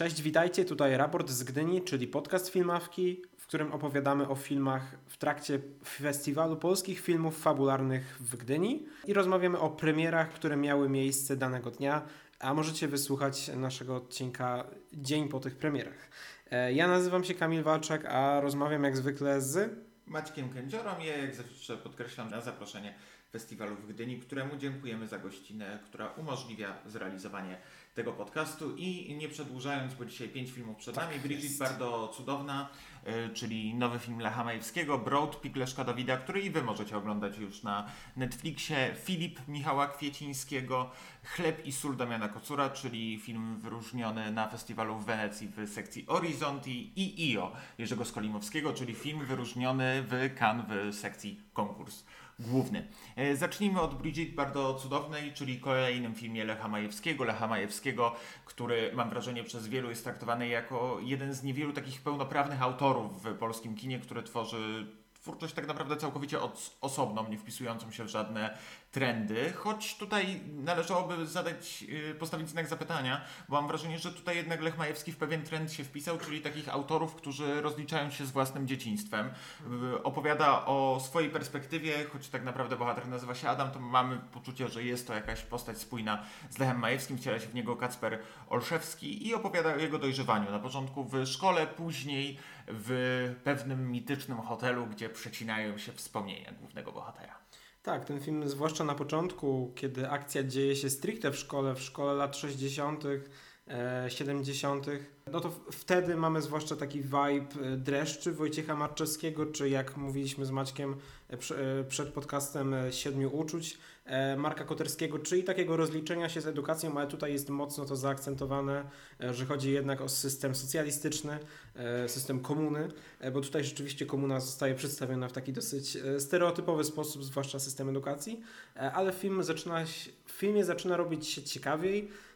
Cześć, witajcie. Tutaj raport z Gdyni, czyli podcast filmawki, w którym opowiadamy o filmach w trakcie festiwalu polskich filmów fabularnych w Gdyni i rozmawiamy o premierach, które miały miejsce danego dnia, a możecie wysłuchać naszego odcinka dzień po tych premierach. E, Ja nazywam się Kamil Walczak, a rozmawiam jak zwykle z Maćkiem Kędziorą. Ja jak zawsze podkreślam na zaproszenie festiwalu w Gdyni, któremu dziękujemy za gościnę, która umożliwia zrealizowanie tego podcastu. I nie przedłużając, bo dzisiaj pięć filmów przed Tak nami, Bridget jest. bardzo cudowna, y, czyli nowy film Lecha Majewskiego, Broad Pig Leszka Dawida, który i Wy możecie oglądać już na Netflixie, Filip Michała Kwiecińskiego, Chleb i sól Damiana Kocura, czyli film wyróżniony na festiwalu w Wenecji w sekcji Horizonti i IO Jerzego Skolimowskiego, czyli film wyróżniony w Cannes w sekcji konkurs główny. E, Zacznijmy od Bridget bardzo cudownej, czyli kolejnym filmie Lecha Majewskiego. Lecha Majewskiego, który mam wrażenie przez wielu jest traktowany jako jeden z niewielu takich pełnoprawnych autorów w polskim kinie, który tworzy twórczość tak naprawdę całkowicie od, osobną, nie wpisującą się w żadne trendy, choć tutaj należałoby zadać, yy, postawić znak zapytania, bo mam wrażenie, że tutaj jednak Lech Majewski w pewien trend się wpisał, czyli takich autorów, którzy rozliczają się z własnym dzieciństwem. Yy, opowiada o swojej perspektywie, choć tak naprawdę bohater nazywa się Adam, to mamy poczucie, że jest to jakaś postać spójna z Lechem Majewskim, wciela się w niego Kacper Olszewski i opowiada o jego dojrzewaniu. Na początku w szkole, później w pewnym mitycznym hotelu, gdzie przecinają się wspomnienia głównego bohatera. Tak, ten film, zwłaszcza na początku, kiedy akcja dzieje się stricte w szkole, w szkole lat 60., e, 70., no to wtedy mamy zwłaszcza taki vibe e, dreszczy Wojciecha Marczewskiego, czy jak mówiliśmy z Maćkiem e, prze- e, przed podcastem e, Siedmiu Uczuć, e, Marka Koterskiego, czyli takiego rozliczenia się z edukacją, ale tutaj jest mocno to zaakcentowane, e, że chodzi jednak o system socjalistyczny, e, system komuny, e, bo tutaj rzeczywiście komuna zostaje przedstawiona w taki dosyć e, stereotypowy sposób, zwłaszcza system edukacji, e, ale film zaczyna, w filmie zaczyna robić się ciekawiej, e,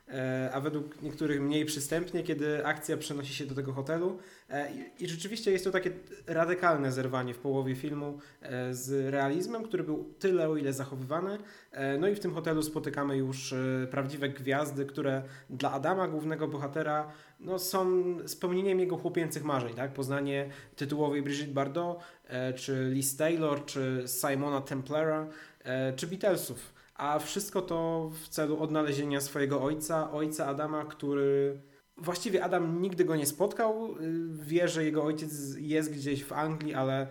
a według niektórych mniej przystępnie, kiedy akcja przenosi się do tego hotelu E, i, rzeczywiście jest to takie radykalne zerwanie w połowie filmu e, z realizmem, który był tyle o ile zachowywany. E, No i w tym hotelu spotykamy już e, prawdziwe gwiazdy, które dla Adama, głównego bohatera, no, są spełnieniem jego chłopięcych marzeń, tak? Poznanie tytułowej Brigitte Bardot, e, czy Liz Taylor, czy Simona Templara, e, czy Beatlesów. A wszystko to w celu odnalezienia swojego ojca, ojca Adama, który właściwie Adam nigdy go nie spotkał. y, Wie, że jego ojciec jest gdzieś w Anglii, ale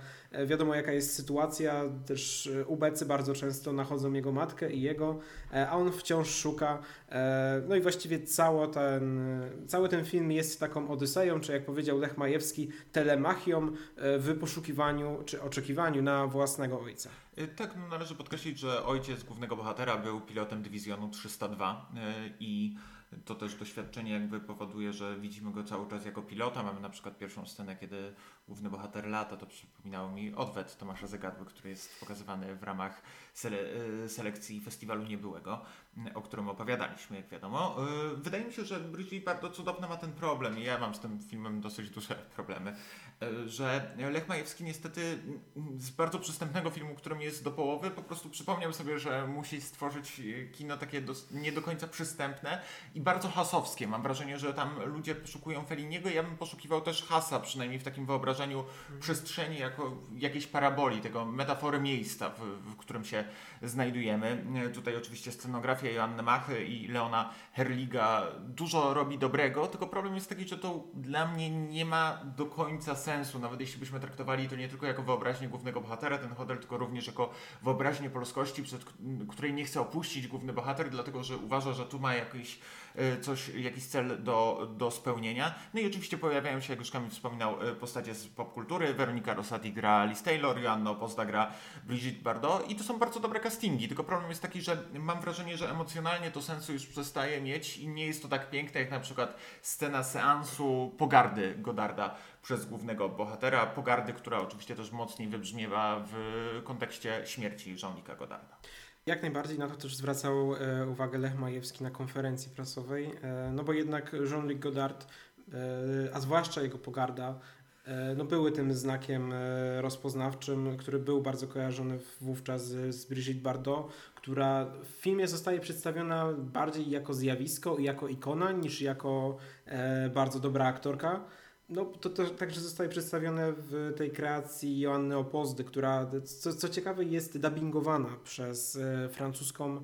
wiadomo jaka jest sytuacja. Też e, ubecy bardzo często nachodzą jego matkę i jego, e, a on wciąż szuka. E, No i właściwie cało ten, cały ten film jest taką odyseją, czy jak powiedział Lech Majewski, telemachią e, w poszukiwaniu czy oczekiwaniu na własnego ojca. Tak, no należy podkreślić, że ojciec głównego bohatera był pilotem dywizjonu 302 y, i to też doświadczenie jakby powoduje, że widzimy go cały czas jako pilota. Mamy na przykład pierwszą scenę, kiedy główny bohater lata, to przypominało mi odwet Tomasza Zegadły, który jest pokazywany w ramach sele y, selekcji festiwalu Niebyłego, o którym opowiadaliśmy, jak wiadomo. Y, Wydaje mi się, że Brigitte bardzo cudowna ma ten problem i ja mam z tym filmem dosyć duże problemy, y, że Lech Majewski niestety z bardzo przystępnego filmu, którym jest do połowy, po prostu przypomniał sobie, że musi stworzyć kino takie dos- nie do końca przystępne i bardzo hasowskie. Mam wrażenie, że tam ludzie poszukują Feliniego. Ja bym poszukiwał też hasa, przynajmniej w takim wyobrażeniu przestrzeni jako jakiejś paraboli, tego metafory miejsca, w, w którym się znajdujemy. E, Tutaj oczywiście scenografia Joanny Machy i Leona Herliga dużo robi dobrego, tylko problem jest taki, że to dla mnie nie ma do końca sensu, nawet jeśli byśmy traktowali to nie tylko jako wyobraźnię głównego bohatera, ten hotel, tylko również jako wyobraźnię polskości, przed której nie chce opuścić główny bohater, dlatego że uważa, że tu ma jakiś coś, jakiś cel do, do spełnienia. No i oczywiście pojawiają się, jak już Kamil wspominał, e, postacie z popkultury. Weronika Rosati gra Liz Taylor, Joanna Opozda gra Brigitte Bardot i to są bardzo dobre castingi, tylko problem jest taki, że mam wrażenie, że emocjonalnie to sensu już przestaje mieć i nie jest to tak piękne, jak na przykład scena seansu pogardy Godarda przez głównego bohatera, pogardy, która oczywiście też mocniej wybrzmiewa w kontekście śmierci Jean-Luca Godarda. Jak najbardziej na to też zwracał e, uwagę Lech Majewski na konferencji prasowej, e, no bo jednak Jean-Luc Godard, e, a zwłaszcza jego pogarda, no, były tym znakiem rozpoznawczym, który był bardzo kojarzony wówczas z, Brigitte Bardot, która w filmie zostaje przedstawiona bardziej jako zjawisko i jako ikona niż jako bardzo dobra aktorka. No, to, to także zostaje przedstawione w tej kreacji Joanny Opozdy, która, co, co ciekawe, jest dubbingowana przez e, francuską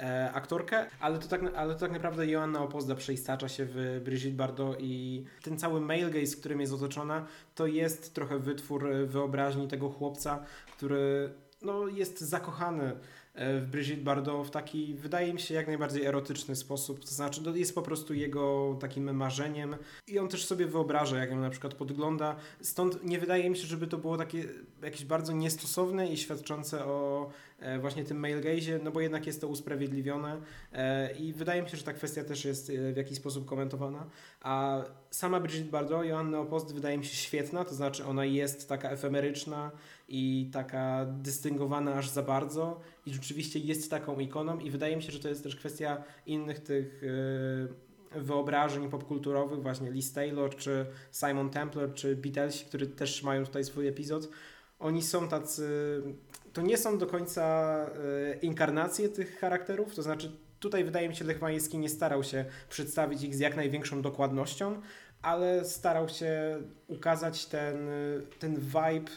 e, aktorkę, ale to, tak, ale to tak naprawdę Joanna Opozda przeistacza się w Brigitte Bardot i ten cały male gaze, którym jest otoczona, to jest trochę wytwór wyobraźni tego chłopca, który no, jest zakochany w Brigitte Bardot w taki, wydaje mi się, jak najbardziej erotyczny sposób. To znaczy, to jest po prostu jego takim marzeniem i on też sobie wyobraża, jak ją na przykład podgląda. Stąd nie wydaje mi się, żeby to było takie jakieś bardzo niestosowne i świadczące o e, właśnie tym male gaze, no bo jednak jest to usprawiedliwione e, i wydaje mi się, że ta kwestia też jest w jakiś sposób komentowana. A sama Brigitte Bardot, Joanna Opost wydaje mi się świetna, to znaczy ona jest taka efemeryczna, i taka dystyngowana aż za bardzo i rzeczywiście jest taką ikoną i wydaje mi się, że to jest też kwestia innych tych wyobrażeń popkulturowych, właśnie Liz Taylor, czy Simon Templar, czy Beatlesi, którzy też mają tutaj swój epizod. Oni są tacy, to nie są do końca yy, inkarnacje tych charakterów, to znaczy tutaj wydaje mi się, że Lech Majewski nie starał się przedstawić ich z jak największą dokładnością, ale starał się ukazać ten, ten vibe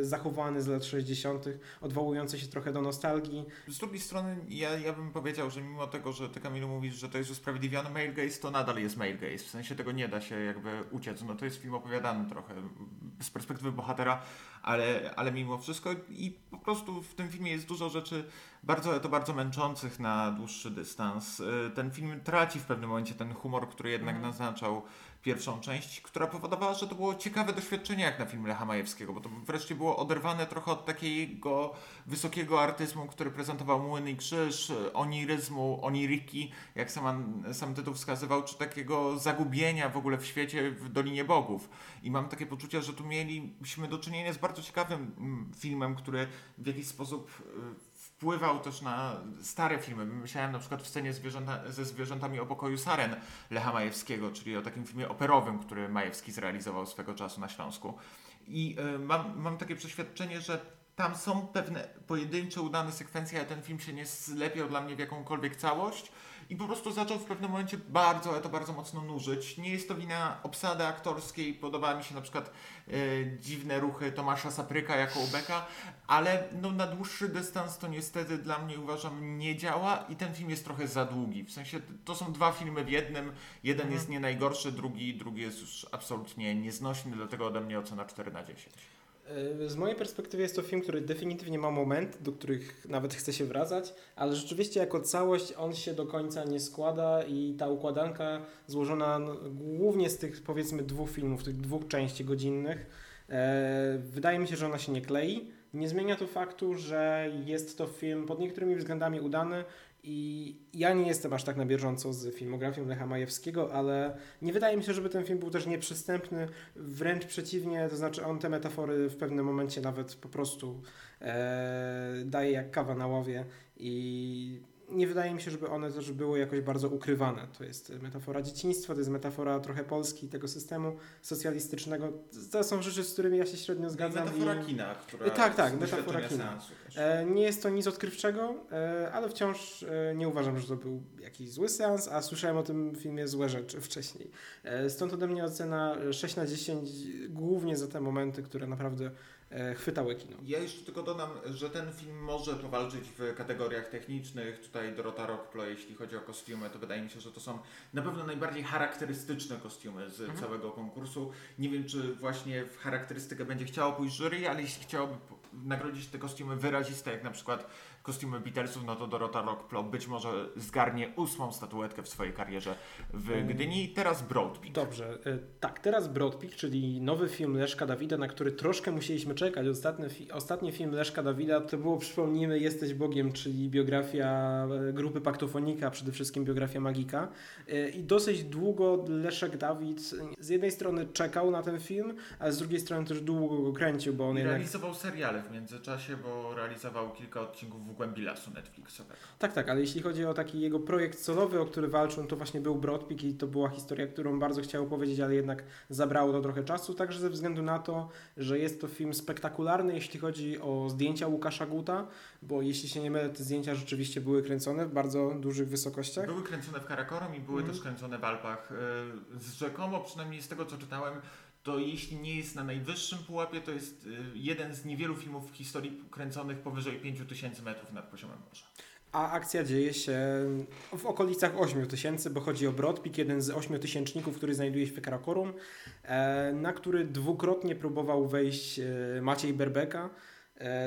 y, zachowany z lat 60., odwołujący się trochę do nostalgii. Z drugiej strony, ja, ja bym powiedział, że mimo tego, że ty Kamilu mówisz, że to jest usprawiedliwiony male gaze, to nadal jest male gaze. W sensie tego nie da się jakby uciec. No to jest film opowiadany trochę z perspektywy bohatera, ale, ale mimo wszystko i po prostu w tym filmie jest dużo rzeczy bardzo, to bardzo męczących na dłuższy dystans. Y, ten film traci w pewnym momencie ten humor, który jednak mm. naznaczał pierwszą część, która powodowała, że to było ciekawe doświadczenie jak na film Lecha Majewskiego, bo to wreszcie było oderwane trochę od takiego wysokiego artyzmu, który prezentował Młyn i Krzyż, oniryzmu, oniriki, jak sam, sam tytuł wskazywał, czy takiego zagubienia w ogóle w świecie w Dolinie Bogów. I mam takie poczucie, że tu mieliśmy do czynienia z bardzo ciekawym mm, filmem, który w jakiś sposób y, wpływał też na stare filmy. Myślałem na przykład w scenie zwierzęta, ze zwierzętami o pokoju Saren Lecha Majewskiego, czyli o takim filmie operowym, który Majewski zrealizował swego czasu na Śląsku. I y, mam, mam takie przeświadczenie, że tam są pewne pojedyncze udane sekwencje, ale ten film się nie zlepiał dla mnie w jakąkolwiek całość i po prostu zaczął w pewnym momencie bardzo, ale to bardzo mocno nużyć. Nie jest to wina obsady aktorskiej, podoba mi się na przykład e, dziwne ruchy Tomasza Sapryka jako Ubeka, ale no, na dłuższy dystans to niestety dla mnie uważam nie działa i ten film jest trochę za długi. W sensie to są dwa filmy w jednym, jeden mhm. jest nie najgorszy, drugi, drugi jest już absolutnie nieznośny, dlatego ode mnie ocena 4 na 10. Z mojej perspektywy jest to film, który definitywnie ma moment, do których nawet chce się wracać, ale rzeczywiście jako całość on się do końca nie składa i ta układanka złożona głównie z tych powiedzmy dwóch filmów, tych dwóch części godzinnych, e, wydaje mi się, że ona się nie klei. Nie zmienia to faktu, że jest to film pod niektórymi względami udany i ja nie jestem aż tak na bieżąco z filmografią Lecha Majewskiego, ale nie wydaje mi się, żeby ten film był też nieprzystępny. Wręcz przeciwnie, to znaczy on te metafory w pewnym momencie nawet po prostu e, daje jak kawa na łowie i nie wydaje mi się, żeby one też były jakoś bardzo ukrywane. To jest metafora dzieciństwa, to jest metafora trochę Polski, tego systemu socjalistycznego. To są rzeczy, z którymi ja się średnio zgadzam. I metafora i... kina, która Tak, tak, metafora kina. E, nie jest to nic odkrywczego, e, ale wciąż e, nie uważam, że to był jakiś zły seans, a słyszałem o tym filmie złe rzeczy wcześniej. Stąd ode mnie ocena 6 na 10, głównie za te momenty, które naprawdę E, chwytały kino. Ja jeszcze tylko dodam, że ten film może powalczyć w kategoriach technicznych. Tutaj Dorota Rockplo, jeśli chodzi o kostiumy, to wydaje mi się, że to są na pewno najbardziej charakterystyczne kostiumy z mhm. całego konkursu. Nie wiem, czy właśnie w charakterystykę będzie chciało pójść jury, ale jeśli chciałoby nagrodzić te kostiumy wyraziste, jak na przykład kostiumy Beatlesów, no to Dorota Rockplo być może zgarnie ósmą statuetkę w swojej karierze w mm. Gdyni. Teraz Broadpeak. Dobrze, e, tak, teraz Broadpeak, czyli nowy film Leszka Dawida, na który troszkę musieliśmy czekać. Ostatni, ostatni film Leszka Dawida to było, przypomnijmy, Jesteś Bogiem, czyli biografia e, grupy Paktofonika, przede wszystkim biografia Magika. E, I dosyć długo Leszek Dawid z jednej strony czekał na ten film, ale z drugiej strony też długo go kręcił, bo on I jednak... realizował seriale w międzyczasie, bo realizował kilka odcinków w głębi lasu Netflixowego. Tak, tak, ale jeśli chodzi o taki jego projekt solowy, o który walczył, to właśnie był Broadpeak i to była historia, którą bardzo chciał opowiedzieć, ale jednak zabrało to trochę czasu, także ze względu na to, że jest to film spektakularny, jeśli chodzi o zdjęcia Łukasza Guta, bo jeśli się nie mylę, te zdjęcia rzeczywiście były kręcone w bardzo dużych wysokościach. Były kręcone w Karakorum i były Mhm. też kręcone w Alpach. Y, Z rzekomo, przynajmniej z tego co czytałem, to jeśli nie jest na najwyższym pułapie, to jest y, jeden z niewielu filmów w historii kręconych powyżej 5000 metrów nad poziomem morza. A akcja dzieje się w okolicach 8 tysięcy, bo chodzi o Broadpeak, jeden z ośmiotysięczników, który znajduje się w Karakorum, e, na który dwukrotnie próbował wejść e, Maciej Berbeka,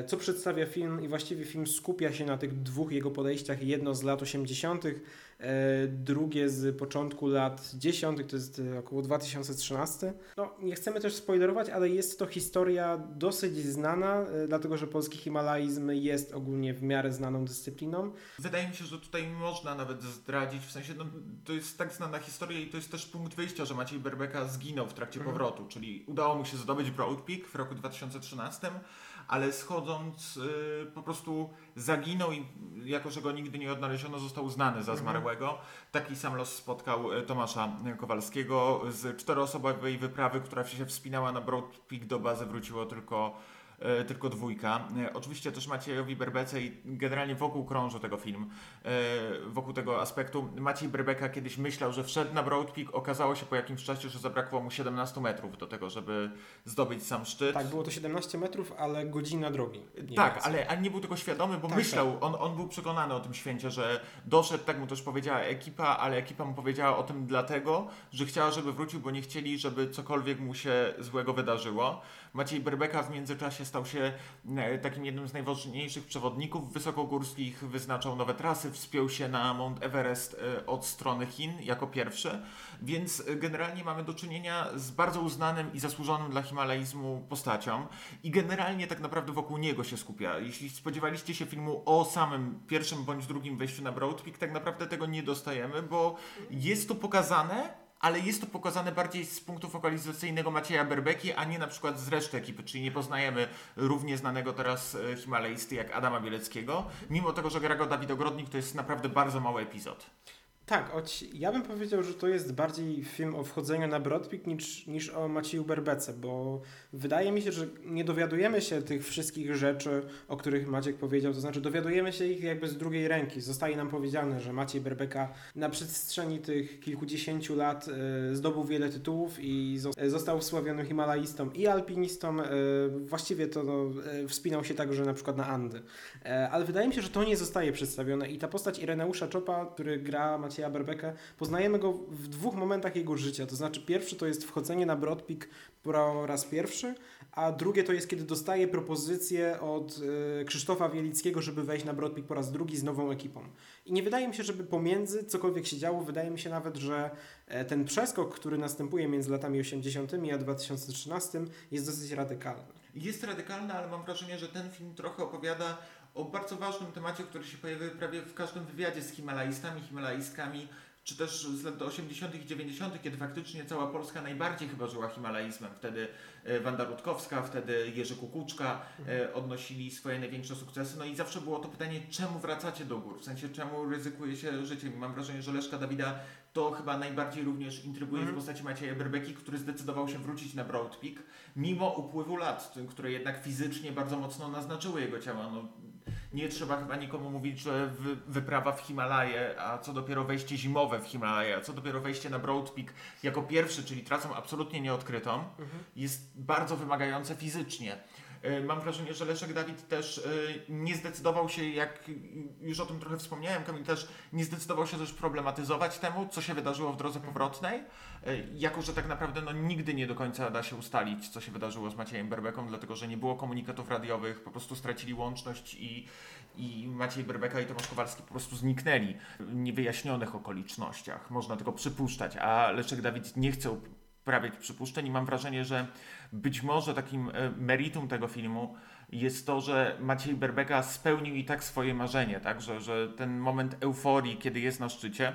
co przedstawia film i właściwie film skupia się na tych dwóch jego podejściach. Jedno z lat 80., e, drugie z początku lat 10., to jest e, około 2013. No, nie chcemy też spoilerować, ale jest to historia dosyć znana, e, dlatego że polski himalaizm jest ogólnie w miarę znaną dyscypliną. Wydaje mi się, że tutaj można nawet zdradzić, w sensie no, to jest tak znana historia i to jest też punkt wyjścia, że Maciej Berbeka zginął w trakcie Mhm. powrotu, czyli udało mu się zdobyć Broad Peak w roku 2013, ale schodząc y, po prostu zaginął i jako, że go nigdy nie odnaleziono, został uznany za Mhm. zmarłego. Taki sam los spotkał y, Tomasza Kowalskiego. Z czteroosobowej wyprawy, która się wspinała na Broad Peak do bazy wróciło tylko tylko dwójka. E, Oczywiście też Maciejowi Berbece i generalnie wokół krąży tego film, e, wokół tego aspektu. Maciej Berbeka kiedyś myślał, że wszedł na Broad Peak, okazało się po jakimś czasie, że zabrakło mu 17 metrów do tego, żeby zdobyć sam szczyt. Tak, było to 17 metrów, ale godzina drogi. Tak, więcej. ale, ale nie był tego świadomy, bo Tak, myślał, on, on był przekonany o tym święcie, że doszedł, tak mu też powiedziała ekipa, ale ekipa mu powiedziała o tym dlatego, że chciała, żeby wrócił, bo nie chcieli, żeby cokolwiek mu się złego wydarzyło. Maciej Berbeka w międzyczasie stał się e, takim jednym z najważniejszych przewodników wysokogórskich, wyznaczał nowe trasy, wspiął się na Mount Everest e, od strony Chin jako pierwszy, więc e, generalnie mamy do czynienia z bardzo uznanym i zasłużonym dla himalaizmu postacią i generalnie tak naprawdę wokół niego się skupia. Jeśli spodziewaliście się filmu o samym pierwszym bądź drugim wejściu na Broad Peak, tak naprawdę tego nie dostajemy, bo jest to pokazane, ale jest to pokazane bardziej z punktu fokalizacyjnego Macieja Berbeki, a nie na przykład z reszty ekipy, czyli nie poznajemy równie znanego teraz e, himalaisty jak Adama Bieleckiego, mimo tego, że gra go Dawid Ogrodnik, to jest naprawdę bardzo mały epizod. Tak, ja bym powiedział, że to jest bardziej film o wchodzeniu na Broadpeak niż, niż o Macieju Berbece, bo wydaje mi się, że nie dowiadujemy się tych wszystkich rzeczy, o których Maciek powiedział, to znaczy dowiadujemy się ich jakby z drugiej ręki. Zostaje nam powiedziane, że Maciej Berbeka na przestrzeni tych kilkudziesięciu lat e, zdobył wiele tytułów i e, został wsławionym himalaistą i alpinistą. E, właściwie to no, wspinał się także na przykład na Andy. Ale wydaje mi się, że to nie zostaje przedstawione i ta postać Ireneusza Czopa, który gra Macieja Berbekę, poznajemy go w dwóch momentach jego życia. To znaczy pierwszy to jest wchodzenie na Broadpeak po raz pierwszy, a drugie to jest kiedy dostaje propozycję od e, Krzysztofa Wielickiego, żeby wejść na Broadpeak po raz drugi z nową ekipą. I nie wydaje mi się, żeby pomiędzy cokolwiek się działo, wydaje mi się nawet, że e, ten przeskok, który następuje między latami 80. a 2013 jest dosyć radykalny. Jest radykalny, ale mam wrażenie, że ten film trochę opowiada o bardzo ważnym temacie, który się pojawia prawie w każdym wywiadzie z himalaistami, himalaistkami, czy też z lat 80. i 90., kiedy faktycznie cała Polska najbardziej chyba żyła himalaizmem. Wtedy e, Wanda Rutkowska, wtedy Jerzy Kukuczka e, odnosili swoje największe sukcesy. No i zawsze było to pytanie, czemu wracacie do gór? W sensie, czemu ryzykuje się życiem? I mam wrażenie, że Leszka Dawida to chyba najbardziej również intryguje Mhm. w postaci Macieja Berbeki, który zdecydował się wrócić na Broad Peak, mimo upływu lat, które jednak fizycznie bardzo mocno naznaczyły jego ciało. No, nie trzeba chyba nikomu mówić, że wy, wyprawa w Himalaje, a co dopiero wejście zimowe w Himalaje, a co dopiero wejście na Broad Peak jako pierwszy, czyli trasą absolutnie nieodkrytą, jest bardzo wymagające fizycznie. E, Mam wrażenie, że Leszek Dawid też e, nie zdecydował się, jak już o tym trochę wspomniałem, Kamil też nie zdecydował się też problematyzować temu, co się wydarzyło w drodze powrotnej, e, jako że tak naprawdę no, nigdy nie do końca da się ustalić, co się wydarzyło z Maciejem Berbeką, dlatego że nie było komunikatów radiowych, po prostu stracili łączność i, i Maciej Berbeka i Tomasz Kowalski po prostu zniknęli w niewyjaśnionych okolicznościach. Można tylko przypuszczać, a Leszek Dawid nie chce uprawiać przypuszczeń i mam wrażenie, że być może takim e, meritum tego filmu jest to, że Maciej Berbeka spełnił i tak swoje marzenie, tak? Że, że ten moment euforii, kiedy jest na szczycie,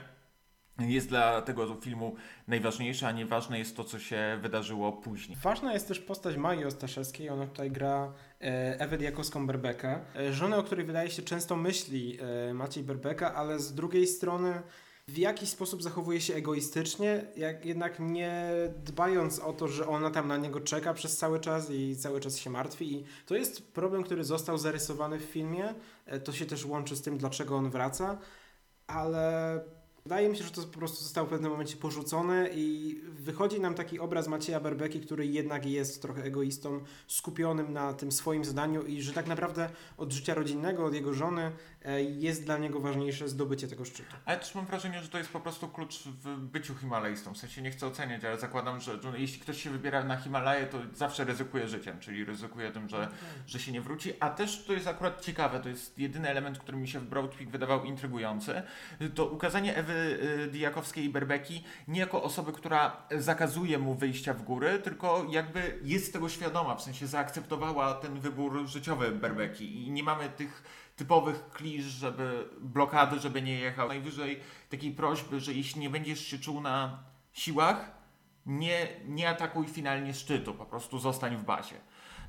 jest dla tego filmu najważniejsze, a nieważne jest to, co się wydarzyło później. Ważna jest też postać Magii Ostaszewskiej. Ona tutaj gra e, Ewę Diakowską-Berbekę, e, żonę, o której wydaje się często myśli Maciej Berbeka, ale z drugiej strony w jakiś sposób zachowuje się egoistycznie, jak jednak nie dbając o to, że ona tam na niego czeka przez cały czas i cały czas się martwi. I to jest problem, który został zarysowany w filmie. To się też łączy z tym, dlaczego on wraca, ale Wydaje mi się, że to po prostu zostało w pewnym momencie porzucone i wychodzi nam taki obraz Macieja Berbeki, który jednak jest trochę egoistą, skupionym na tym swoim zadaniu i że tak naprawdę od życia rodzinnego, od jego żony e, jest dla niego ważniejsze zdobycie tego szczytu. Ale też mam wrażenie, że to jest po prostu klucz w byciu Himalajstą. W sensie nie chcę oceniać, ale zakładam, że, że jeśli ktoś się wybiera na Himalaję, to zawsze ryzykuje życiem, czyli ryzykuje tym, że, okay. że się nie wróci. A też to jest akurat ciekawe, to jest jedyny element, który mi się w Broad Peak wydawał intrygujący. To ukazanie Ewy Y, Dijakowskiej i Berbeki nie jako osoby, która zakazuje mu wyjścia w góry, tylko jakby jest tego świadoma, w sensie zaakceptowała ten wybór życiowy Berbeki i nie mamy tych typowych klisz, żeby blokady, żeby nie jechał. Najwyżej takiej prośby, że jeśli nie będziesz się czuł na siłach, nie, nie atakuj finalnie szczytu, po prostu zostań w bazie.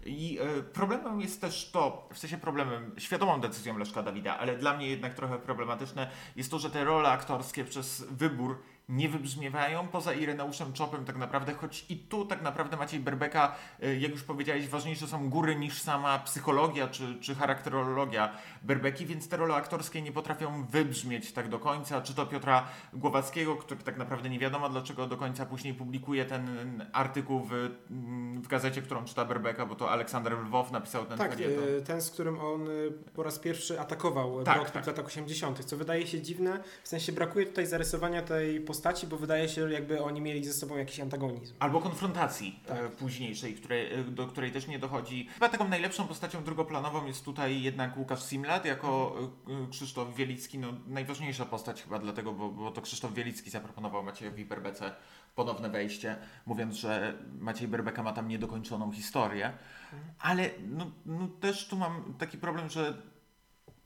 I e, problemem jest też to, w sensie problemem, świadomą decyzją Leszka Dawida, ale dla mnie jednak trochę problematyczne jest to, że te role aktorskie przez wybór nie wybrzmiewają poza Ireneuszem Czopem tak naprawdę, choć i tu tak naprawdę Maciej Berbeka, y, jak już powiedziałeś, ważniejsze są góry niż sama psychologia czy, czy charakterologia Berbeki, więc te role aktorskie nie potrafią wybrzmieć tak do końca, czy to Piotra Głowackiego, który tak naprawdę nie wiadomo dlaczego do końca później publikuje ten artykuł w, mm, w gazecie, którą czyta Berbeka, bo to Aleksander Lwow napisał ten Tak, y, ten, z którym on y, po raz pierwszy atakował tak, tak. w latach 80., co wydaje się dziwne, w sensie brakuje tutaj zarysowania tej postaci postaci, bo wydaje się, jakby oni mieli ze sobą jakiś antagonizm. Albo konfrontacji e, tak. późniejszej, której, e, do której też nie dochodzi. Chyba taką najlepszą postacią drugoplanową jest tutaj jednak Łukasz Simlat jako e, Krzysztof Wielicki. No, najważniejsza postać chyba dlatego, bo, bo to Krzysztof Wielicki zaproponował Maciejowi Berbece ponowne wejście, mówiąc, że Maciej Berbeka ma tam niedokończoną historię. Mhm. Ale no, no też tu mam taki problem, że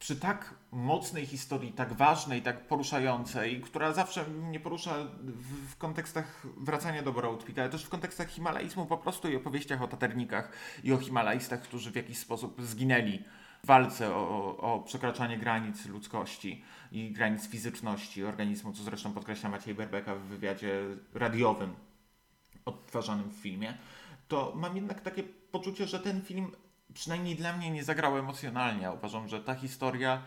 przy tak mocnej historii, tak ważnej, tak poruszającej, która zawsze mnie porusza w, w kontekstach wracania do Broadpeak, ale też w kontekstach himalaizmu po prostu i opowieściach o taternikach i o himalaistach, którzy w jakiś sposób zginęli w walce o, o przekraczanie granic ludzkości i granic fizyczności organizmu, co zresztą podkreśla Maciej Berbeka w wywiadzie radiowym odtwarzanym w filmie, to mam jednak takie poczucie, że ten film przynajmniej dla mnie nie zagrał emocjonalnie. Uważam, że ta historia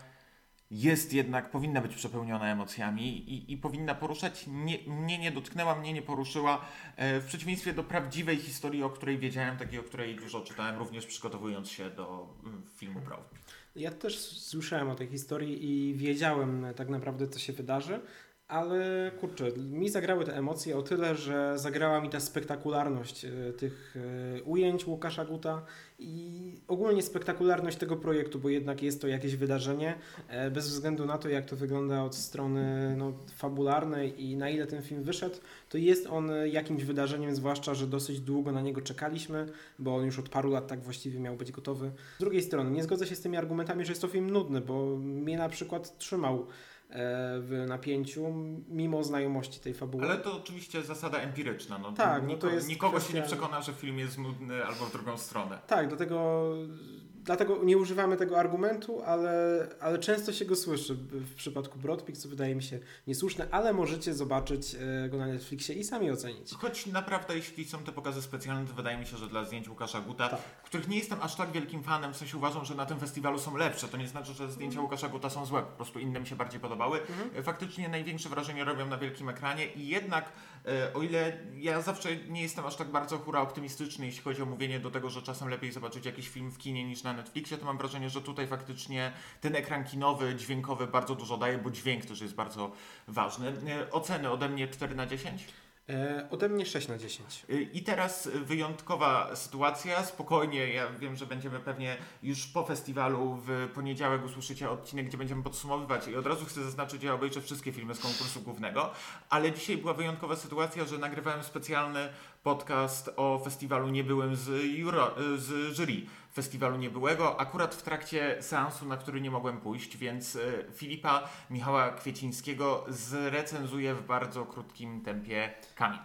jest jednak, powinna być przepełniona emocjami i, i powinna poruszać, nie, mnie nie dotknęła, mnie nie poruszyła, e, w przeciwieństwie do prawdziwej historii, o której wiedziałem, takiej, o której dużo czytałem, również przygotowując się do mm, filmu Prawdy. Ja też słyszałem o tej historii i wiedziałem tak naprawdę, co się wydarzy, ale kurczę, mi zagrały te emocje o tyle, że zagrała mi ta spektakularność e, tych e, ujęć Łukasza Guta i ogólnie spektakularność tego projektu, bo jednak jest to jakieś wydarzenie, e, bez względu na to, jak to wygląda od strony no, fabularnej i na ile ten film wyszedł, to jest on jakimś wydarzeniem, zwłaszcza, że dosyć długo na niego czekaliśmy, bo on już od paru lat tak właściwie miał być gotowy. Z drugiej strony, nie zgodzę się z tymi argumentami, że jest to film nudny, bo mnie na przykład trzymał w napięciu, mimo znajomości tej fabuły. Ale to oczywiście zasada empiryczna. No, tak, no to jest nikogo kwestia... się nie przekona, że film jest nudny albo w drugą stronę. Tak, dlatego dlatego nie używamy tego argumentu, ale, ale często się go słyszy w przypadku Broadpeak, co wydaje mi się niesłuszne, ale możecie zobaczyć e, go na Netflixie i sami ocenić. Choć naprawdę, jeśli są te pokazy specjalne, to wydaje mi się, że dla zdjęć Łukasza Guta, tak. których nie jestem aż tak wielkim fanem, w sensie uważam, że na tym festiwalu są lepsze. To nie znaczy, że zdjęcia mhm. Łukasza Guta są złe, po prostu inne mi się bardziej podobały. Mhm. E, faktycznie największe wrażenie robią na wielkim ekranie i jednak E, o ile ja zawsze nie jestem aż tak bardzo hura optymistyczny, jeśli chodzi o mówienie do tego, że czasem lepiej zobaczyć jakiś film w kinie niż na Netflixie, to mam wrażenie, że tutaj faktycznie ten ekran kinowy, dźwiękowy bardzo dużo daje, bo dźwięk też jest bardzo ważny. E, oceny ode mnie 4 na 10? E, ode mnie 6 na 10. E, I teraz wyjątkowa sytuacja, spokojnie, ja wiem, że będziemy pewnie już po festiwalu w poniedziałek usłyszycie odcinek, gdzie będziemy podsumowywać i od razu chcę zaznaczyć, że ja obejrzę wszystkie filmy z konkursu głównego, ale dzisiaj była wyjątkowa sytuacja, że nagrywałem specjalny podcast o festiwalu Niebyłym z, juro, z jury festiwalu Niebyłego, akurat w trakcie seansu, na który nie mogłem pójść, więc Filipa Michała Kwiecińskiego zrecenzuje w bardzo krótkim tempie Kamil.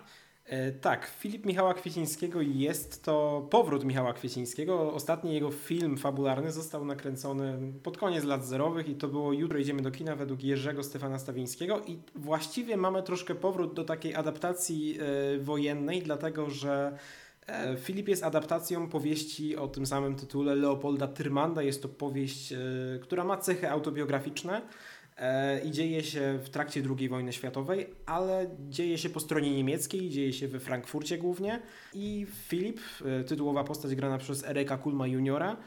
E, tak, Filip Michała Kwiecińskiego jest to powrót Michała Kwiecińskiego. Ostatni jego film fabularny został nakręcony pod koniec lat zerowych i to było Jutro idziemy do kina według Jerzego Stefana Stawińskiego i właściwie mamy troszkę powrót do takiej adaptacji e, wojennej, dlatego że e, Filip jest adaptacją powieści o tym samym tytule Leopolda Tyrmanda. Jest to powieść, która ma cechy autobiograficzne E, i dzieje się w trakcie II wojny światowej, ale dzieje się po stronie niemieckiej, dzieje się we Frankfurcie głównie i Filip, e, tytułowa postać grana przez Ereka Kulma juniora,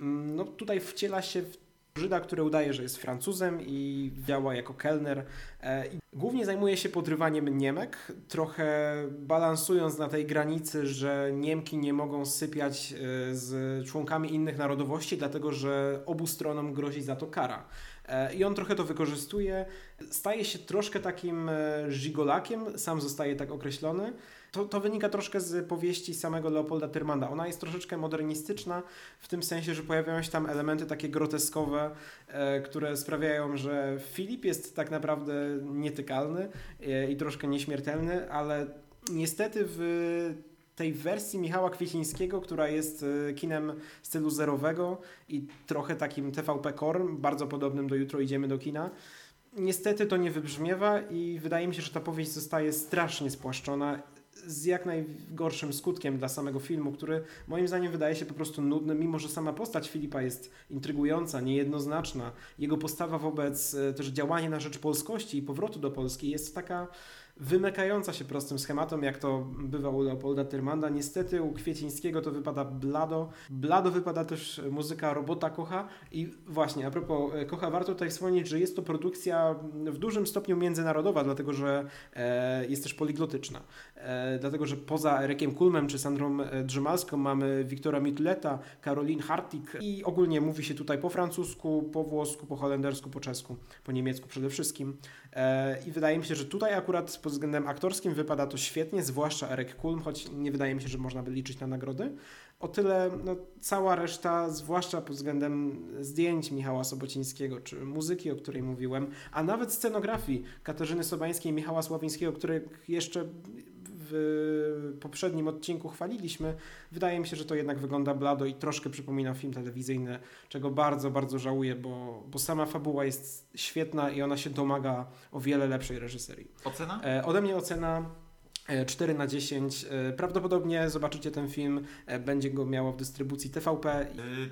mm, no tutaj wciela się w Żyda, który udaje, że jest Francuzem i działa jako kelner. E, głównie zajmuje się podrywaniem Niemek, trochę balansując na tej granicy, że Niemki nie mogą sypiać z członkami innych narodowości, dlatego że obu stronom grozi za to kara. E, I on trochę to wykorzystuje. Staje się troszkę takim e, żigolakiem, sam zostaje tak określony. To, to wynika troszkę z powieści samego Leopolda Tyrmanda. Ona jest troszeczkę modernistyczna, w tym sensie, że pojawiają się tam elementy takie groteskowe, e, które sprawiają, że Filip jest tak naprawdę nietykalny e, i troszkę nieśmiertelny, ale niestety w tej wersji Michała Kwiecińskiego, która jest e, kinem stylu zerowego i trochę takim TVP Korm, bardzo podobnym do Jutro idziemy do kina. Niestety to nie wybrzmiewa i wydaje mi się, że ta powieść zostaje strasznie spłaszczona z jak najgorszym skutkiem dla samego filmu, który moim zdaniem wydaje się po prostu nudny, mimo że sama postać Filipa jest intrygująca, niejednoznaczna. Jego postawa wobec e, też działania na rzecz polskości i powrotu do Polski jest taka wymykająca się prostym schematom, jak to bywa u Leopolda Tyrmanda. Niestety u Kwiecińskiego to wypada blado. Blado wypada też muzyka Robota Kocha i właśnie a propos e, Kocha, warto tutaj wspomnieć, że jest to produkcja w dużym stopniu międzynarodowa, dlatego że e, jest też poliglotyczna. E, dlatego, że poza Erekiem Kulmem czy Sandrą Drzymalską mamy Wiktora Mitleta, Karolin Hartig i ogólnie mówi się tutaj po francusku, po włosku, po holendersku, po czesku, po niemiecku przede wszystkim. E, I wydaje mi się, że tutaj akurat pod względem aktorskim wypada to świetnie, zwłaszcza Erek Kulm, choć nie wydaje mi się, że można by liczyć na nagrody. O tyle no, cała reszta, zwłaszcza pod względem zdjęć Michała Sobocińskiego, czy muzyki, o której mówiłem, a nawet scenografii Katarzyny Sobańskiej i Michała Sławińskiego, których jeszcze w poprzednim odcinku chwaliliśmy, wydaje mi się, że to jednak wygląda blado i troszkę przypomina film telewizyjny, czego bardzo, bardzo żałuję, bo, bo sama fabuła jest świetna i ona się domaga o wiele lepszej reżyserii. Ocena? E, ode mnie ocena 4 e, na 10. E, prawdopodobnie zobaczycie ten film, e, będzie go miało w dystrybucji TVP.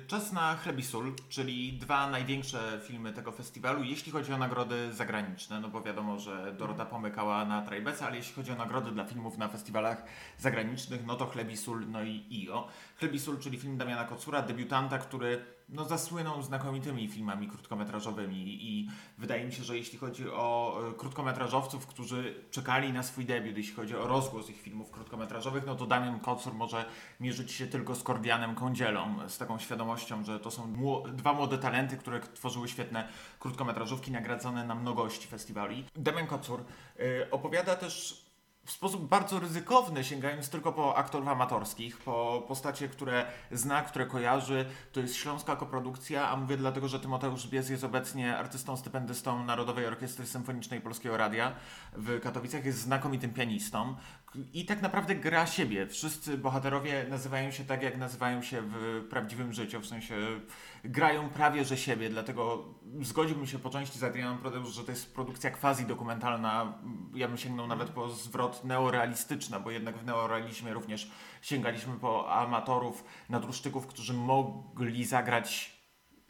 Czas na Chlebisul, czyli dwa największe filmy tego festiwalu, jeśli chodzi o nagrody zagraniczne, no bo wiadomo, że Dorota pomykała na Trajbeca, ale jeśli chodzi o nagrody dla filmów na festiwalach zagranicznych, no to Chlebisul, no i IO. Chlebisul, czyli film Damiana Kocura, debiutanta, który no, zasłynął znakomitymi filmami krótkometrażowymi i wydaje mi się, że jeśli chodzi o e, krótkometrażowców, którzy czekali na swój debiut, jeśli chodzi o rozgłos ich filmów krótkometrażowych, no to Damian Kocur może mierzyć się tylko z Kordianem Kądzielą, z taką świadomością, że to są dwa młode talenty, które tworzyły świetne krótkometrażówki nagradzane na mnogości festiwali. Damian Kocur y, opowiada też w sposób bardzo ryzykowny, sięgając tylko po aktorów amatorskich, po postacie, które zna, które kojarzy. To jest śląska koprodukcja, a mówię dlatego, że Tymoteusz Bies jest obecnie artystą, stypendystą Narodowej Orkiestry Symfonicznej Polskiego Radia w Katowicach, jest znakomitym pianistą i tak naprawdę gra siebie. Wszyscy bohaterowie nazywają się tak, jak nazywają się w prawdziwym życiu, w sensie grają prawie że siebie, dlatego zgodziłbym się po części z Adrianem Prodeusz, że to jest produkcja quasi dokumentalna. Ja bym sięgnął nawet po zwrot neorealistyczna, bo jednak w neorealizmie również sięgaliśmy po amatorów, nadruszczyków, którzy mogli zagrać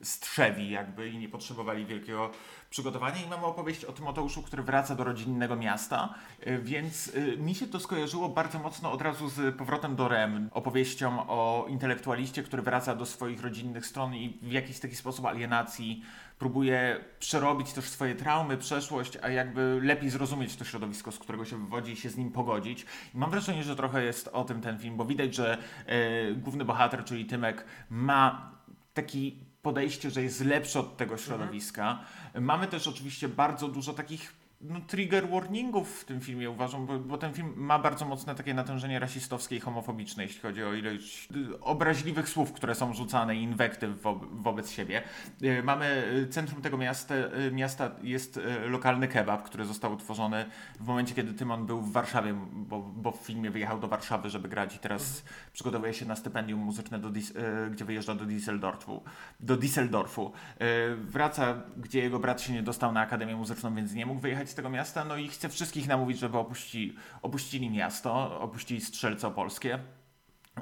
strzewi jakby i nie potrzebowali wielkiego przygotowania. I mamy opowieść o Tymoteuszu, który wraca do rodzinnego miasta, y, więc y, mi się to skojarzyło bardzo mocno od razu z powrotem do REM, opowieścią o intelektualiście, który wraca do swoich rodzinnych stron i w jakiś taki sposób alienacji próbuje przerobić też swoje traumy, przeszłość, a jakby lepiej zrozumieć to środowisko, z którego się wywodzi i się z nim pogodzić. I mam wrażenie, że trochę jest o tym ten film, bo widać, że e, główny bohater, czyli Tymek, ma taki podejście, że jest lepszy od tego środowiska. Mhm. Mamy też oczywiście bardzo dużo takich no, trigger warningów w tym filmie uważam, bo, bo, ten film ma bardzo mocne takie natężenie rasistowskie i homofobiczne, jeśli chodzi o ilość y, obraźliwych słów, które są rzucane i inwektyw wo wobec siebie. Y, mamy y, centrum tego miasta, miasta jest lokalny kebab, który został utworzony w momencie, kiedy Tymon był w Warszawie, bo, bo w filmie wyjechał do Warszawy, żeby grać i teraz mhm. przygotowuje się na stypendium muzyczne, do gdzie wyjeżdża do Düsseldorfu. Do Düsseldorfu. Wraca, gdzie jego brat się nie dostał na Akademię Muzyczną, więc nie mógł wyjechać z tego miasta, no i chce wszystkich namówić, żeby opuści, opuścili miasto, opuścili Strzelce Opolskie.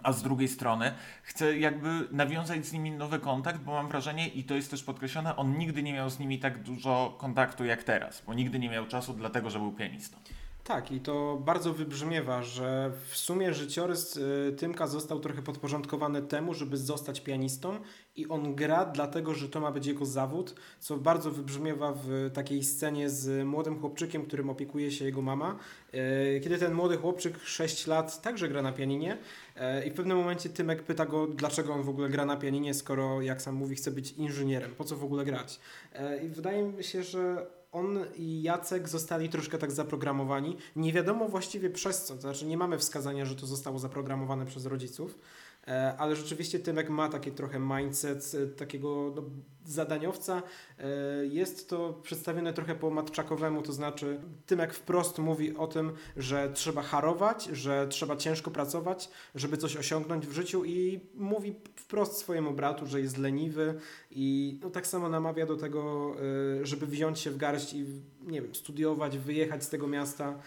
A z drugiej strony chce jakby nawiązać z nimi nowy kontakt, bo mam wrażenie, i to jest też podkreślone, on nigdy nie miał z nimi tak dużo kontaktu jak teraz, bo nigdy nie miał czasu dlatego, że był pianistą. Tak, i to bardzo wybrzmiewa, że w sumie życiorys y, Tymka został trochę podporządkowany temu, żeby zostać pianistą i on gra dlatego, że to ma być jego zawód, co bardzo wybrzmiewa w takiej scenie z młodym chłopczykiem, którym opiekuje się jego mama. Y, kiedy ten młody chłopczyk 6 lat także gra na pianinie y, i w pewnym momencie Tymek pyta go, dlaczego on w ogóle gra na pianinie, skoro jak sam mówi, chce być inżynierem, po co w ogóle grać. I wydaje mi się, że on i Jacek zostali troszkę tak zaprogramowani. Nie wiadomo właściwie przez co, to znaczy nie mamy wskazania, że to zostało zaprogramowane przez rodziców, ale rzeczywiście Tymek ma taki trochę mindset e, takiego no, zadaniowca. E, jest to przedstawione trochę po matczakowemu, to znaczy Tymek wprost mówi o tym, że trzeba harować, że trzeba ciężko pracować, żeby coś osiągnąć w życiu i mówi wprost swojemu bratu, że jest leniwy i no, tak samo namawia do tego, żeby wziąć się w garść i nie wiem, studiować, wyjechać z tego miasta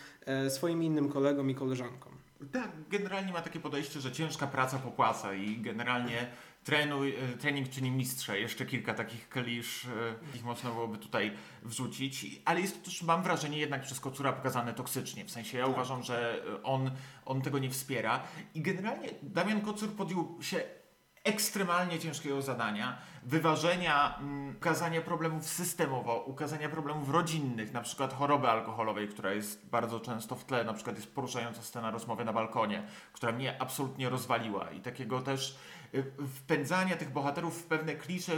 swoim innym kolegom i koleżankom. Tak, generalnie ma takie podejście, że ciężka praca popłaca i generalnie trenuj, e, trening czyni mistrze. Jeszcze kilka takich klisz, e, ich można byłoby tutaj wrzucić, ale jest to też, mam wrażenie, jednak przez Kocura pokazane toksycznie. W sensie ja tak. uważam, że on, on tego nie wspiera i generalnie Damian Kocur podjął się ekstremalnie ciężkiego zadania, wyważenia, mm, ukazania problemów systemowo, ukazania problemów rodzinnych, na przykład choroby alkoholowej, która jest bardzo często w tle, na przykład jest poruszająca scena rozmowy na balkonie, która mnie absolutnie rozwaliła i takiego też y, wpędzania tych bohaterów w pewne klisze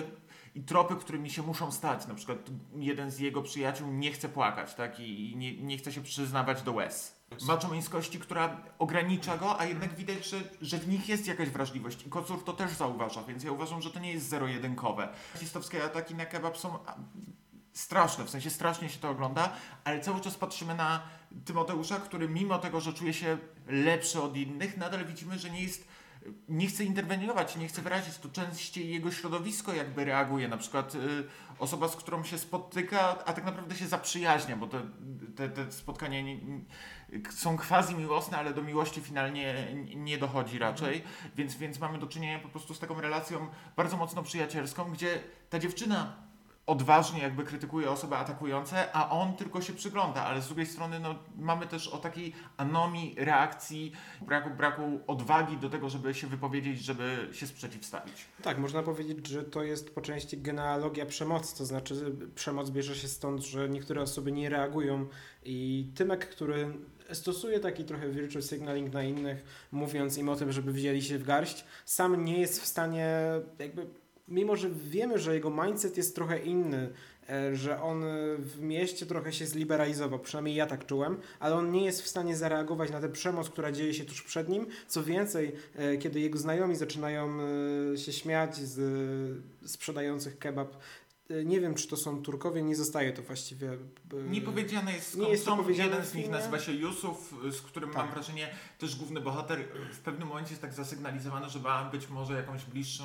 i tropy, którymi się muszą stać. Na przykład jeden z jego przyjaciół nie chce płakać, tak, i nie, nie chce się przyznawać do łez maczomińskości, która ogranicza go, a jednak widać, że, że w nich jest jakaś wrażliwość. I Kocur to też zauważa, więc ja uważam, że to nie jest zero-jedynkowe. Rasistowskie ataki na kebab są straszne, w sensie strasznie się to ogląda, ale cały czas patrzymy na Tymoteusza, który mimo tego, że czuje się lepszy od innych, nadal widzimy, że nie jest nie chce interweniować, nie chce wyrazić, to częściej jego środowisko jakby reaguje. Na przykład y, osoba, z którą się spotyka, a tak naprawdę się zaprzyjaźnia, bo te, te, te spotkania nie, nie, są quasi miłosne, ale do miłości finalnie nie dochodzi raczej, mhm. więc, więc mamy do czynienia po prostu z taką relacją bardzo mocno przyjacielską, gdzie ta dziewczyna odważnie jakby krytykuje osoby atakujące, a on tylko się przygląda, ale z drugiej strony no, mamy też o takiej anomii reakcji, braku, braku odwagi do tego, żeby się wypowiedzieć, żeby się sprzeciwstawić. Tak, można powiedzieć, że to jest po części genealogia przemocy, to znaczy przemoc bierze się stąd, że niektóre osoby nie reagują i Tymek, który stosuje taki trochę virtual signaling na innych, mówiąc im o tym, żeby wzięli się w garść, sam nie jest w stanie jakby mimo że wiemy, że jego mindset jest trochę inny, e, że on w mieście trochę się zliberalizował, przynajmniej ja tak czułem, ale on nie jest w stanie zareagować na tę przemoc, która dzieje się tuż przed nim. Co więcej, e, kiedy jego znajomi zaczynają e, się śmiać z sprzedających kebab E, nie wiem, czy to są Turkowie, nie zostaje to właściwie. E, nie powiedziane jest, nie jest to powiedziane jeden z nich nazywa się Jusuf, z którym tak. mam wrażenie też główny bohater w pewnym momencie jest tak zasygnalizowany, że ma być może jakąś bliższą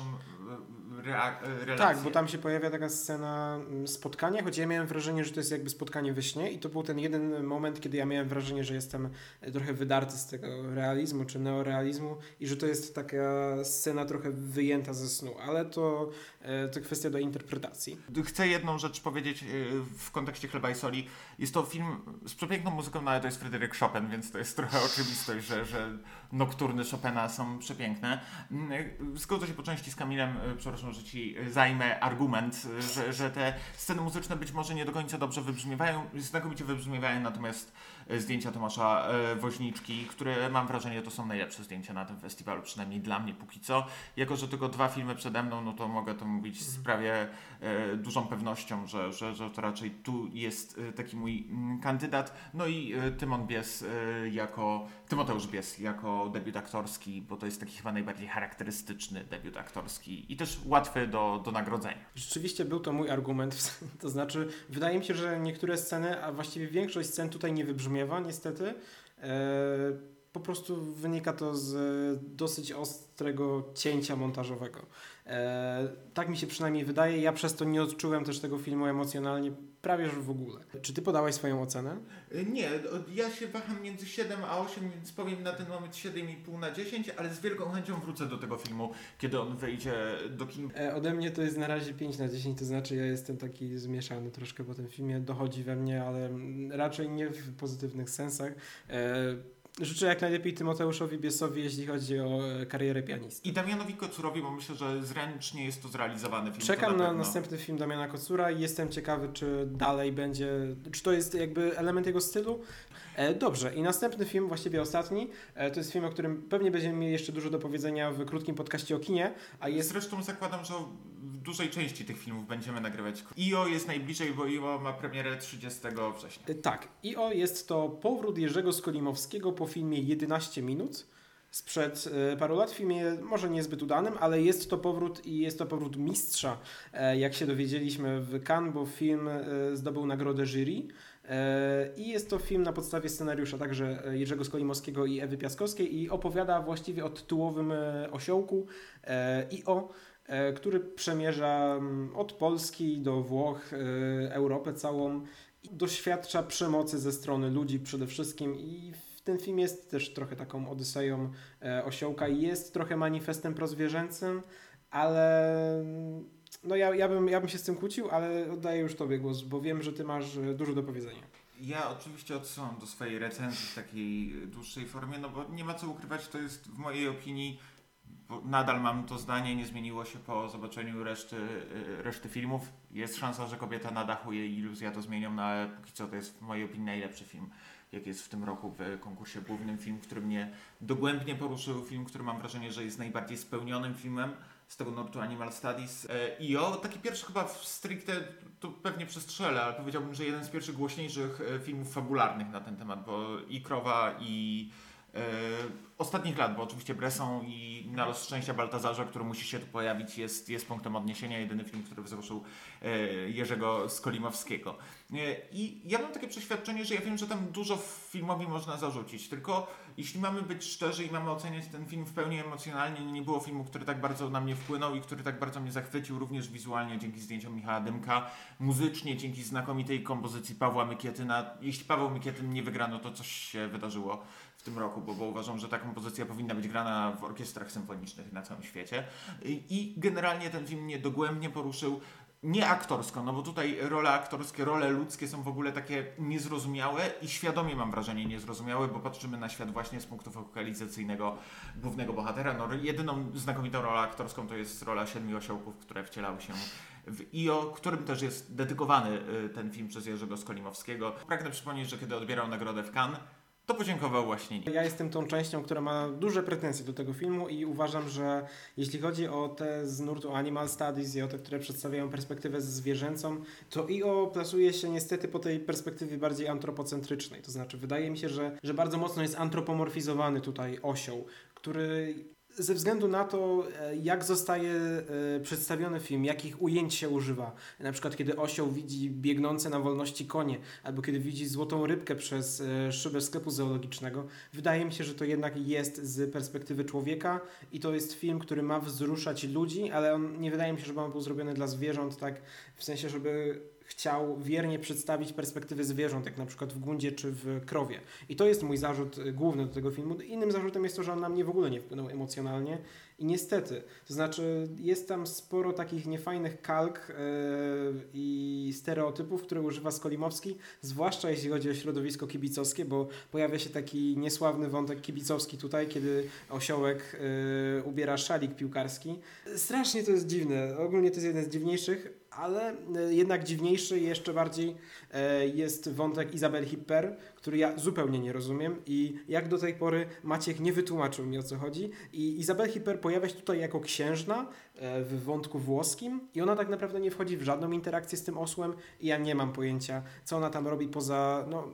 e, relację. Tak, bo tam się pojawia taka scena mm, spotkania, choć ja miałem wrażenie, że to jest jakby spotkanie we śnie i to był ten jeden moment, kiedy ja miałem wrażenie, że jestem trochę wydarty z tego realizmu czy neorealizmu i że to jest taka scena trochę wyjęta ze snu, ale to, to kwestia do interpretacji chcę jedną rzecz powiedzieć y, w kontekście Chleba i Soli. Jest to film z przepiękną muzyką, no ale to jest Fryderyk Chopin, więc to jest trochę oczywistość, że, że nokturny Chopina są przepiękne. Mm, zgodzę się po części z Kamilem, y, przepraszam, że ci zajmę argument, że, że te sceny muzyczne być może nie do końca dobrze wybrzmiewają, znakomicie wybrzmiewają, natomiast e, zdjęcia Tomasza e, Woźniczki, które mam wrażenie to są najlepsze zdjęcia na tym festiwalu, przynajmniej dla mnie póki co. Jako, że tylko dwa filmy przede mną, no to mogę to mówić z prawie e, dużą pewnością, że, że, że to raczej tu jest e, taki mój mm, kandydat. No i e, Tymon Bies e, jako, Tymoteusz Bies jako debiut aktorski, bo to jest taki chyba najbardziej charakterystyczny debiut aktorski i też łatwy do, do nagrodzenia. Rzeczywiście był to mój argument, to znaczy wydaje mi się, że niektóre sceny, a właściwie większość scen tutaj nie wybrzmiewa niestety. E, po prostu wynika to z dosyć ostrego cięcia montażowego. E, tak mi się przynajmniej wydaje. Ja przez to nie odczułem też tego filmu emocjonalnie prawie że w ogóle. Czy ty podałeś swoją ocenę? Y, Nie, ja się waham między 7 a 8, więc powiem na ten moment 7,5 na 10, ale z wielką chęcią wrócę do tego filmu, kiedy on wyjdzie do kin. E, ode mnie to jest na razie 5 na 10, to znaczy ja jestem taki zmieszany troszkę po tym filmie, dochodzi we mnie, ale raczej nie w pozytywnych sensach. E, życzę jak najlepiej Tymoteuszowi Biesowi, jeśli chodzi o e, karierę pianisty. I Damianowi Kocurowi, bo myślę, że zręcznie jest to zrealizowany film. Czekam na pewno. następny film Damiana Kocura i jestem ciekawy, czy dalej będzie, czy to jest jakby element jego stylu. E, dobrze, i następny film, właściwie ostatni, e, to jest film, o którym pewnie będziemy mieli jeszcze dużo do powiedzenia w krótkim podcaście o kinie, a jest Zresztą zakładam, że w dużej części tych filmów będziemy nagrywać. IO jest najbliżej, bo IO ma premierę 30 września. Y, Tak, IO jest to powrót Jerzego Skolimowskiego po filmie 11 minut sprzed y, paru lat. W filmie może niezbyt udanym, ale jest to powrót i jest to powrót mistrza, e, jak się dowiedzieliśmy w Cannes, bo film e, zdobył nagrodę jury. E, I jest to film na podstawie scenariusza także e, Jerzego Skolimowskiego i Ewy Piaskowskiej i opowiada właściwie o tytułowym e, osiołku e, IO, e, który przemierza od Polski do Włoch, e, Europę całą i doświadcza przemocy ze strony ludzi przede wszystkim i w ten film jest też trochę taką odyseją e, osiołka i jest trochę manifestem prozwierzęcym, ale no ja, ja, bym, ja bym się z tym kłócił, ale oddaję już Tobie głos, bo wiem, że Ty masz e, dużo do powiedzenia. Ja oczywiście odsyłam do swojej recenzji w takiej dłuższej formie, no bo nie ma co ukrywać, to jest w mojej opinii, nadal mam to zdanie, nie zmieniło się po zobaczeniu reszty, y, reszty filmów. Jest szansa, że kobieta na dachu jej iluzja to zmienią, no ale póki co to jest w mojej opinii najlepszy film, jaki jest w tym roku w konkursie głównym. Film, który mnie dogłębnie poruszył, film, który mam wrażenie, że jest najbardziej spełnionym filmem z tego nurtu Animal Studies. E, I o, taki pierwszy chyba w stricte, to pewnie przestrzelę, ale powiedziałbym, że jeden z pierwszych głośniejszych e, filmów fabularnych na ten temat, bo i Krowa i ostatnich lat, bo oczywiście Bresson i Na los szczęścia Baltazarza, który musi się tu pojawić, jest, jest punktem odniesienia. Jedyny film, który wzruszył e, Jerzego Skolimowskiego. E, I ja mam takie przeświadczenie, że ja wiem, że tam dużo filmowi można zarzucić, tylko jeśli mamy być szczerzy i mamy oceniać ten film w pełni emocjonalnie, nie było filmu, który tak bardzo na mnie wpłynął i który tak bardzo mnie zachwycił, również wizualnie dzięki zdjęciom Michała Dymka, muzycznie dzięki znakomitej kompozycji Pawła Mykietyna. Jeśli Paweł Mykietyn nie wygra, no to coś się wydarzyło tym roku, bo, bo uważam, że ta kompozycja powinna być grana w orkiestrach symfonicznych na całym świecie. I, generalnie ten film mnie dogłębnie poruszył. Nie aktorsko, no bo tutaj role aktorskie, role ludzkie są w ogóle takie niezrozumiałe i świadomie mam wrażenie niezrozumiałe, bo patrzymy na świat właśnie z punktu fokalizacyjnego głównego bohatera. No, jedyną znakomitą rolę aktorską to jest rola siedmiu osiołków, które wcielały się w IO, którym też jest dedykowany y, ten film przez Jerzego Skolimowskiego. Pragnę przypomnieć, że kiedy odbierał nagrodę w Cannes, to podziękował właśnie. Ja jestem tą częścią, która ma duże pretensje do tego filmu i uważam, że jeśli chodzi o te z nurtu Animal Studies i o te, które przedstawiają perspektywę zwierzęcą, to IO plasuje się niestety po tej perspektywie bardziej antropocentrycznej. To znaczy, wydaje mi się, że, że bardzo mocno jest antropomorfizowany tutaj osioł, który ze względu na to, e, jak zostaje e, przedstawiony film, jakich ujęć się używa, na przykład kiedy osioł widzi biegnące na wolności konie, albo kiedy widzi złotą rybkę przez e, szybę sklepu zoologicznego, wydaje mi się, że to jednak jest z perspektywy człowieka i to jest film, który ma wzruszać ludzi, ale on nie wydaje mi się, żeby on był zrobiony dla zwierząt, tak w sensie, żeby chciał wiernie przedstawić perspektywy zwierząt, jak na przykład w Gundzie czy w Krowie. I to jest mój zarzut y, główny do tego filmu. Innym zarzutem jest to, że on na mnie w ogóle nie wpłynął emocjonalnie i niestety, to znaczy jest tam sporo takich niefajnych kalk yy, i stereotypów, które używa Skolimowski, zwłaszcza jeśli chodzi o środowisko kibicowskie, bo pojawia się taki niesławny wątek kibicowski tutaj, kiedy osiołek yy, ubiera szalik piłkarski. Strasznie to jest dziwne, ogólnie to jest jeden z dziwniejszych, ale e, jednak dziwniejszy jeszcze bardziej e, jest wątek Izabel Hipper, który ja zupełnie nie rozumiem i jak do tej pory Maciek nie wytłumaczył mi o co chodzi. I Izabel Hipper pojawia się tutaj jako księżna e, w wątku włoskim i ona tak naprawdę nie wchodzi w żadną interakcję z tym osłem i ja nie mam pojęcia, co ona tam robi poza no,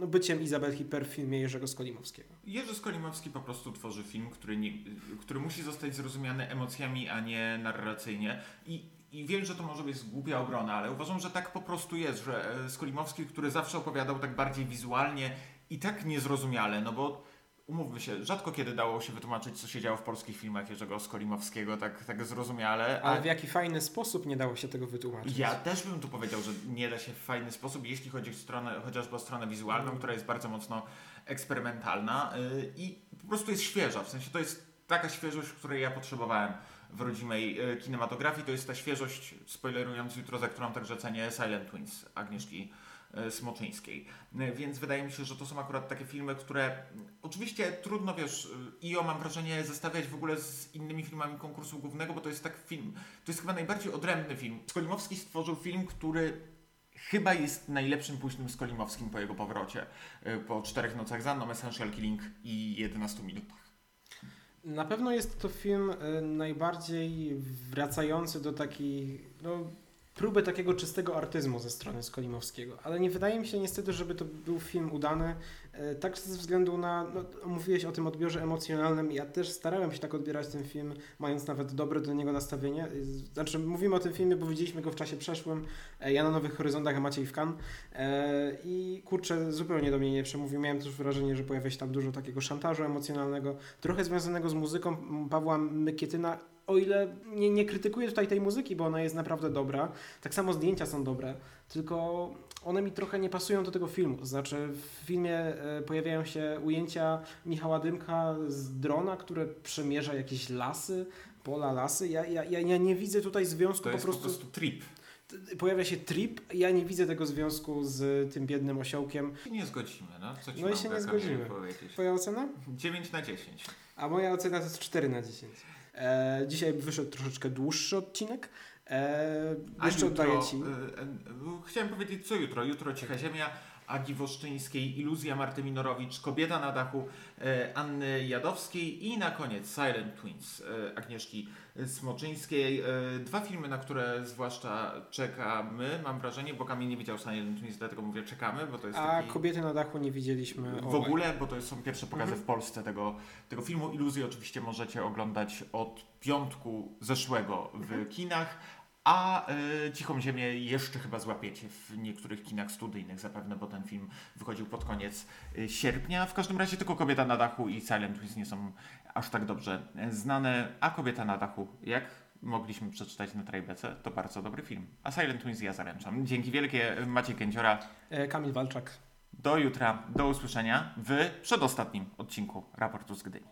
no byciem Izabel Hipper w filmie Jerzego Skolimowskiego. Jerzy Skolimowski po prostu tworzy film, który, nie, który musi zostać zrozumiany emocjami, a nie narracyjnie. I, I wiem, że to może być głupia obrona, ale uważam, że tak po prostu jest, że e, Skolimowski, który zawsze opowiadał tak bardziej wizualnie i tak niezrozumiale, no bo umówmy się, rzadko kiedy dało się wytłumaczyć, co się działo w polskich filmach Jerzego Skolimowskiego tak, tak zrozumiale. Ale w jaki fajny sposób nie dało się tego wytłumaczyć. Ja też bym tu powiedział, że nie da się w fajny sposób, jeśli chodzi o stronę, chociażby o stronę wizualną, Mm. która jest bardzo mocno eksperymentalna yy, i po prostu jest świeża. W sensie to jest taka świeżość, której ja potrzebowałem w rodzimej yy, kinematografii. To jest ta świeżość, spoilerując jutro, za którą także cenię Silent Twins Agnieszki yy, Smoczyńskiej. Yy, Więc wydaje mi się, że to są akurat takie filmy, które mm, oczywiście trudno, wiesz, yy, IO mam wrażenie zestawiać w ogóle z innymi filmami konkursu głównego, bo to jest tak film, to jest chyba najbardziej odrębny film. Skolimowski stworzył film, który chyba jest najlepszym późnym Skolimowskim po jego powrocie. Po czterech nocach za mną, Essential Killing i 11 minutach. Na pewno jest to film y, najbardziej wracający do takiej no, próby takiego czystego artyzmu ze strony Skolimowskiego, ale nie wydaje mi się niestety, żeby to był film udany, y, tak ze względu na, no, mówiłeś o tym odbiorze emocjonalnym, ja też starałem się tak odbierać ten film, mając nawet dobre do niego nastawienie, Y, znaczy mówimy o tym filmie, bo widzieliśmy go w czasie przeszłym, e, ja na Nowych Horyzontach, a Maciej w E, i kurczę, zupełnie do mnie nie przemówił, miałem też wrażenie, że pojawia się tam dużo takiego szantażu emocjonalnego, trochę związanego z muzyką Pawła Mykietyna, o ile nie, nie krytykuję tutaj tej muzyki, bo ona jest naprawdę dobra, tak samo zdjęcia są dobre, tylko one mi trochę nie pasują do tego filmu. To znaczy w filmie e, pojawiają się ujęcia Michała Dymka z drona, które przemierza jakieś lasy, pola, lasy. Ja, ja, ja, nie widzę tutaj związku To po jest prostu... po prostu trip. Pojawia się trip, ja nie widzę tego związku z tym biednym osiołkiem. Nie zgodzimy, no. Co ci No i się nie zgodzimy. powiedzieć? Twoja ocena? 9 na 10. A moja ocena to jest 4 na 10. E, dzisiaj wyszedł troszeczkę dłuższy odcinek. E, jeszcze jutro, oddaję Ci. y, y, chciałem powiedzieć co jutro. Jutro Cicha Ziemia, Agi Woszczyńskiej, Iluzja Marty Minorowicz, Kobieta na dachu y, Anny Jadowskiej i na koniec Silent Twins y, Agnieszki Smoczyńskiej. Y, Dwa filmy, na które zwłaszcza czekamy, mam wrażenie, bo Kamil nie widział Silent Twins, dlatego mówię czekamy, bo to jest A taki... kobiety na dachu nie widzieliśmy. W ogóle, bo to są pierwsze pokazy Mhm. w Polsce tego, tego filmu. Iluzję oczywiście możecie oglądać od piątku zeszłego w Mhm. kinach, a y, Cichą Ziemię jeszcze chyba złapiecie w niektórych kinach studyjnych zapewne, bo ten film wychodził pod koniec y, sierpnia. W każdym razie tylko Kobieta na dachu i Silent Twins nie są aż tak dobrze y, znane, a Kobieta na dachu, jak mogliśmy przeczytać na Trajbece, to bardzo dobry film. A Silent Twins ja zaręczam. Dzięki wielkie Maciej Kędziora. E, Kamil Walczak. Do jutra, do usłyszenia w przedostatnim odcinku Raportu z Gdyni.